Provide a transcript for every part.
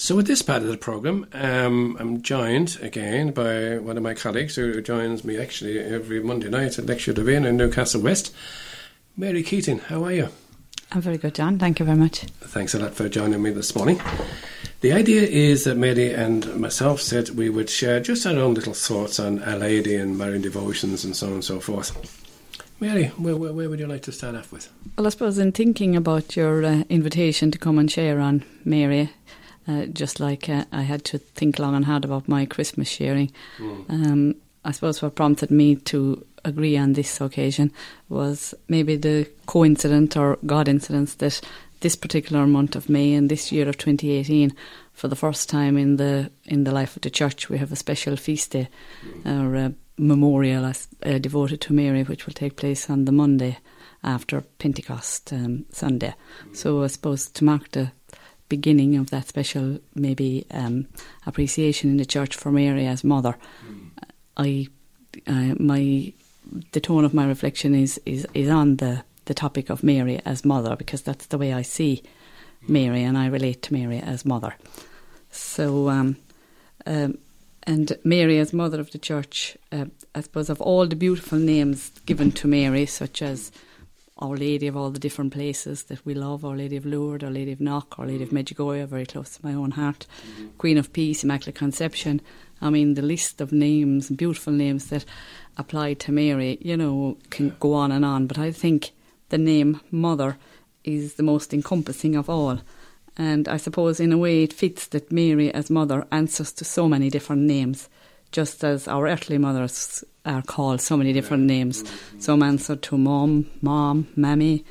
So, with this part of the programme, um, I'm joined again by one of my colleagues who joins me actually every Monday night at Lectio Divina in Newcastle West. Mary Keating, how are you? I'm very good, Dan. Thank you very much. Thanks a lot for joining me this morning. The idea is that Mary and myself said we would share just our own little thoughts on Our Lady and Marian devotions and so on and so forth. Mary, where, where, where, would you like to start off with? Well, I suppose in thinking about your uh, invitation to come and share on Mary, uh, just like uh, I had to think long and hard about my Christmas sharing, mm. um, I suppose what prompted me to agree on this occasion was maybe the coincidence or God incidence that this particular month of May and this year of 2018, for the first time in the in the life of the church, we have a special feast day mm. or a memorial uh, devoted to Mary, which will take place on the Monday after Pentecost um, Sunday. Mm. So I suppose to mark the beginning of that special maybe um, appreciation in the church for Mary as mother, mm. I uh, my the tone of my reflection is is is on the the topic of Mary as mother because that's the way I see Mary and I relate to Mary as mother. So, um, um, and Mary as mother of the church, uh, I suppose, of all the beautiful names given to Mary, such as Our Lady of all the different places that we love, Our Lady of Lourdes, Our Lady of Knock, Our Lady of Medjugorje, very close to my own heart, mm-hmm. Queen of Peace, Immaculate Conception. I mean, the list of names, beautiful names that apply to Mary, you know, can go on and on. But I think the name Mother is the most encompassing of all. And I suppose, in a way, it fits that Mary, as mother, answers to so many different names, just as our earthly mothers are called so many different names. Some answer to mom, mom, mammy,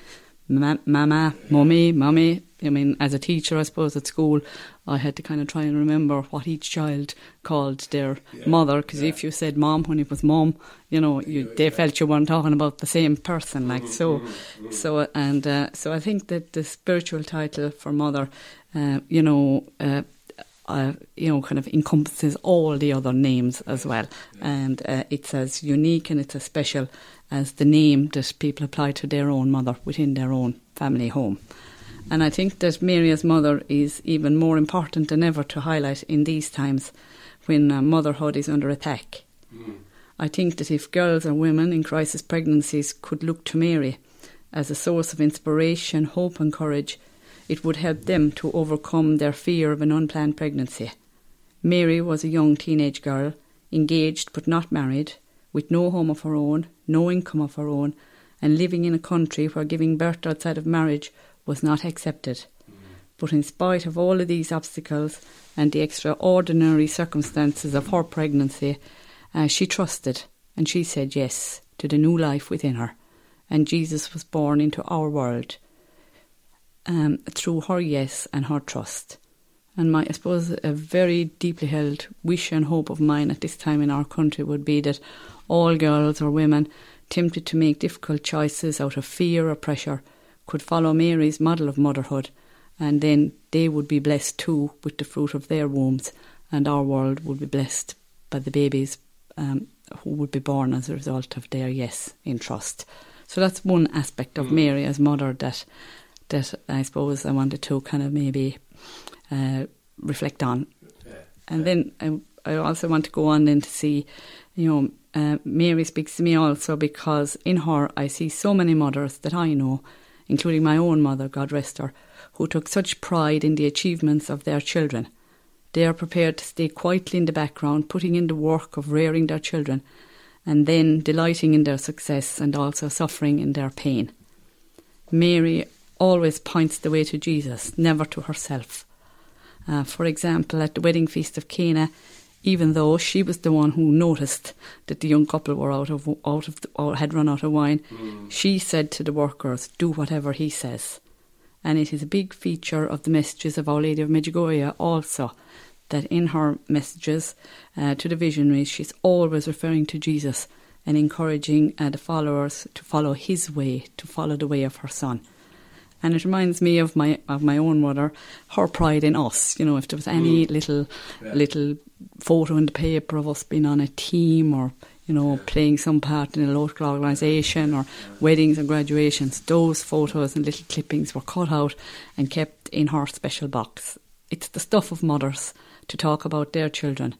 ma- mama, mummy, mummy. I mean, as a teacher, I suppose at school, I had to kind of try and remember what each child called their yeah. mother. Because yeah. if you said mom when it was mom, you know, you, they felt you weren't talking about the same person. Like so, mm-hmm. so and uh, so. I think that the spiritual title for mother, uh, you know. Uh, uh, you know, kind of encompasses all the other names as well, and uh, it's as unique and it's as special as the name that people apply to their own mother within their own family home. And I think that Mary's mother is even more important than ever to highlight in these times when uh, motherhood is under attack. Mm. I think that if girls and women in crisis pregnancies could look to Mary as a source of inspiration, hope, and courage, it would help them to overcome their fear of an unplanned pregnancy. Mary was a young teenage girl, engaged but not married, with no home of her own, no income of her own, and living in a country where giving birth outside of marriage was not accepted. But in spite of all of these obstacles and the extraordinary circumstances of her pregnancy, uh, she trusted and she said yes to the new life within her. And Jesus was born into our world um, through her yes and her trust. And my, I suppose, a very deeply held wish and hope of mine at this time in our country would be that all girls or women tempted to make difficult choices out of fear or pressure could follow Mary's model of motherhood, and then they would be blessed too with the fruit of their wombs, and our world would be blessed by the babies um, who would be born as a result of their yes in trust. So that's one aspect of mm. Mary as mother that that I suppose I wanted to kind of maybe uh, reflect on. And then I, I also want to go on then to see, you know, uh, Mary speaks to me also because in her I see so many mothers that I know including my own mother, God rest her, who took such pride in the achievements of their children. They are prepared to stay quietly in the background, putting in the work of rearing their children, and then delighting in their success and also suffering in their pain. Mary always points the way to Jesus, never to herself. Uh, for example, at the wedding feast of Cana, even though she was the one who noticed that the young couple were out of out of the, or had run out of wine, mm. she said to the workers, "Do whatever he says." And it is a big feature of the messages of Our Lady of Medjugorje also that in her messages uh, to the visionaries, she's always referring to Jesus and encouraging uh, the followers to follow his way, to follow the way of her son and it reminds me of my of my own mother, her pride in us. You know, if there was any mm. little yeah. little photo in the paper of us being on a team or you know yeah. playing some part in a local organisation or weddings and graduations, those photos and little clippings were cut out and kept in her special box. it's the stuff of mothers to talk about their children.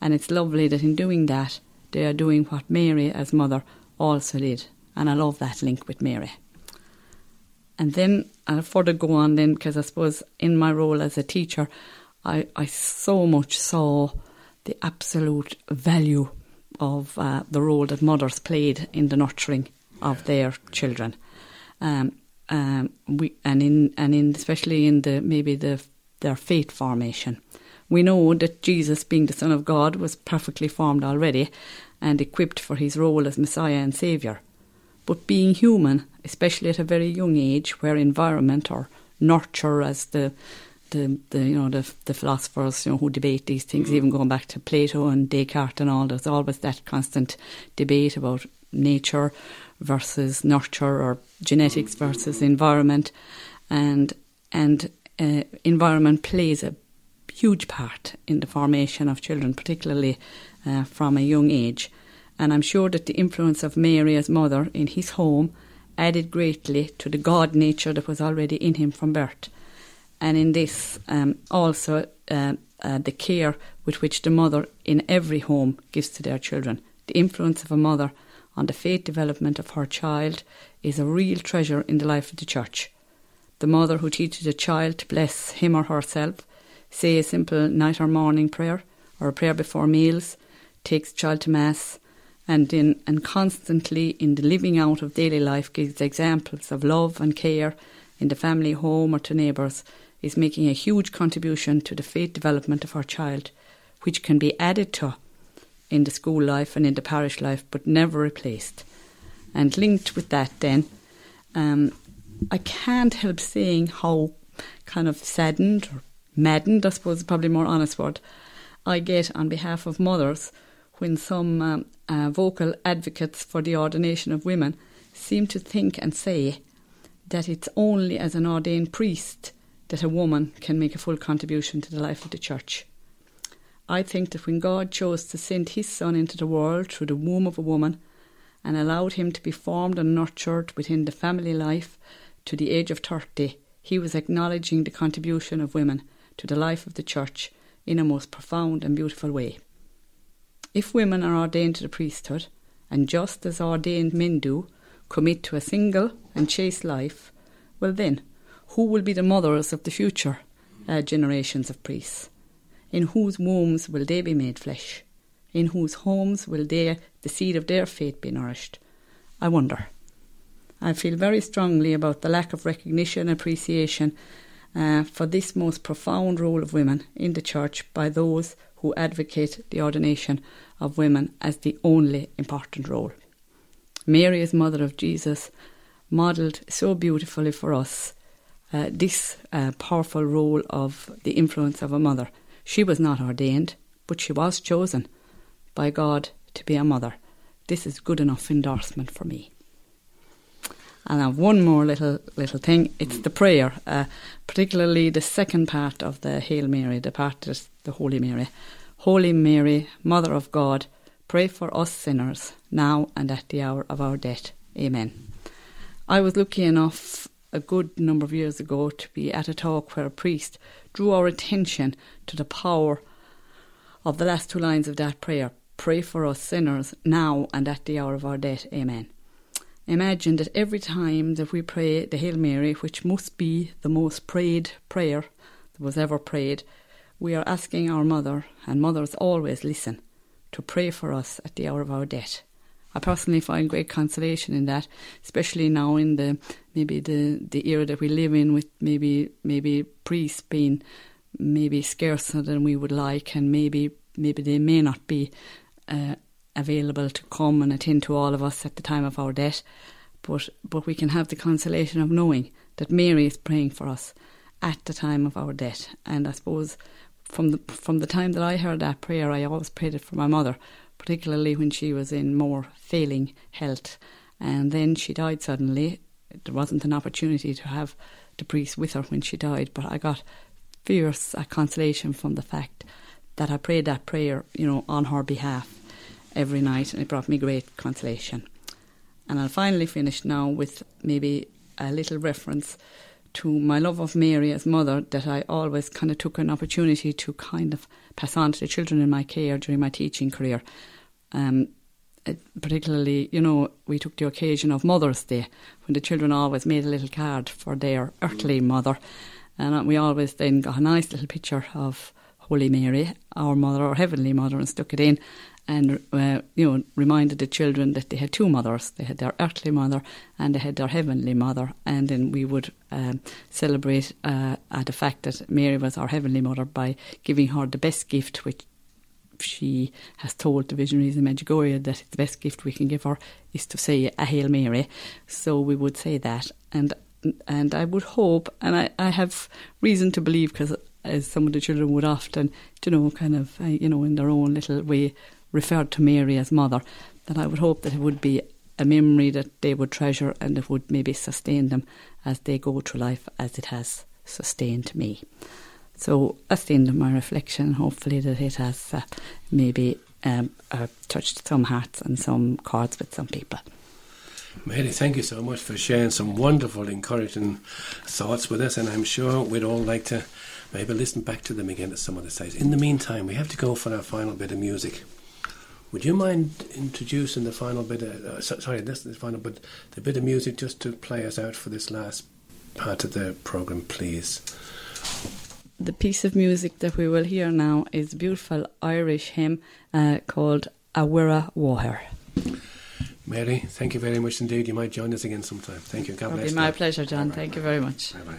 And it's lovely that in doing that, they are doing what Mary, as mother, also did. And I love that link with Mary. And then I'll further go on then, because I suppose in my role as a teacher, I, I so much saw the absolute value of uh, the role that mothers played in the nurturing of their children. Um, um, we and in and in especially in the maybe the their faith formation. We know that Jesus, being the Son of God, was perfectly formed already and equipped for his role as Messiah and Saviour. But being human, especially at a very young age, where environment or nurture, as the the, the you know the the philosophers you know who debate these things, even going back to Plato and Descartes and all, there's always that constant debate about nature versus nurture or genetics versus environment, and and uh, environment plays a huge part in the formation of children, particularly uh, from a young age. And I'm sure that the influence of Mary as mother in his home added greatly to the God nature that was already in him from birth. And in this, um, also uh, uh, the care with which the mother in every home gives to their children. The influence of a mother on the faith development of her child is a real treasure in the life of the church. The mother who teaches a child to bless him or herself, say a simple night or morning prayer, or a prayer before meals, takes child to Mass, and in and constantly in the living out of daily life gives examples of love and care in the family home or to neighbours, is making a huge contribution to the faith development of our child, which can be added to in the school life and in the parish life, but never replaced. And linked with that, then, um, I can't help seeing how kind of saddened or maddened, I suppose, is probably more honest word, I get on behalf of mothers when some um, uh, vocal advocates for the ordination of women seem to think and say that it's only as an ordained priest that a woman can make a full contribution to the life of the church. I think that when God chose to send his son into the world through the womb of a woman and allowed him to be formed and nurtured within the family life to the age of 30, he was acknowledging the contribution of women to the life of the church in a most profound and beautiful way. If women are ordained to the priesthood, and just as ordained men do, commit to a single and chaste life, well then, who will be the mothers of the future uh, generations of priests? In whose wombs will they be made flesh? In whose homes will they, the seed of their faith be nourished? I wonder. I feel very strongly about the lack of recognition and appreciation uh, for this most profound role of women in the church by those who advocate the ordination of women as the only important role. Mary, as Mother of Jesus, modelled so beautifully for us uh, this uh, powerful role of the influence of a mother. She was not ordained, but she was chosen by God to be a mother. This is good enough endorsement for me. And I have one more little little thing. It's the prayer, uh, particularly the second part of the Hail Mary, the part that's the Holy Mary. Holy Mary, Mother of God, pray for us sinners, now and at the hour of our death. Amen. I was lucky enough a good number of years ago to be at a talk where a priest drew our attention to the power of the last two lines of that prayer Pray for us sinners, now and at the hour of our death. Amen. Imagine that every time that we pray the Hail Mary, which must be the most prayed prayer that was ever prayed, we are asking our mother, and mothers always listen, to pray for us at the hour of our death. I personally find great consolation in that, especially now in the maybe the, the era that we live in, with maybe maybe priests being maybe scarcer than we would like, and maybe maybe they may not be uh, available to come and attend to all of us at the time of our death. But but we can have the consolation of knowing that Mary is praying for us at the time of our death. And I suppose from the from the time that I heard that prayer, I always prayed it for my mother particularly when she was in more failing health. And then she died suddenly. There wasn't an opportunity to have the priest with her when she died, but I got fierce consolation from the fact that I prayed that prayer, you know, on her behalf every night, and it brought me great consolation. And I'll finally finish now with maybe a little reference to my love of Mary as mother that I always kind of took an opportunity to kind of pass on to the children in my care during my teaching career. Um, particularly, you know, we took the occasion of Mother's Day when the children always made a little card for their earthly mother, and we always then got a nice little picture of Holy Mary, our mother, our heavenly mother, and stuck it in and uh, you know reminded the children that they had two mothers. They had their earthly mother and they had their heavenly mother, and then we would um, celebrate uh, at the fact that Mary was our heavenly mother by giving her the best gift, which she has told the visionaries in Medjugorje that the best gift we can give her is to say a Hail Mary. So we would say that, and and I would hope, and I, I have reason to believe because as some of the children would often, you know, kind of, uh, you know, in their own little way, referred to Mary as mother, that I would hope that it would be a memory that they would treasure and it would maybe sustain them as they go through life as it has sustained me. So that's the end of my reflection. Hopefully that it has uh, maybe um, uh, touched some hearts and some chords with some people. Mary, thank you so much for sharing some wonderful, encouraging thoughts with us, and I'm sure we'd all like to maybe listen back to them again at some other stage. In the meantime, we have to go for our final bit of music. Would you mind introducing the final bit? Of, uh, sorry, this is the final, but the bit of music just to play us out for this last part of the program, please. The piece of music that we will hear now is a beautiful Irish hymn uh, called A Mhuire Mháthair. Mary, thank you very much indeed. You might join us again sometime. Thank you. God It'll bless be my pleasure, John. Bye-bye. Thank you very much. Bye bye.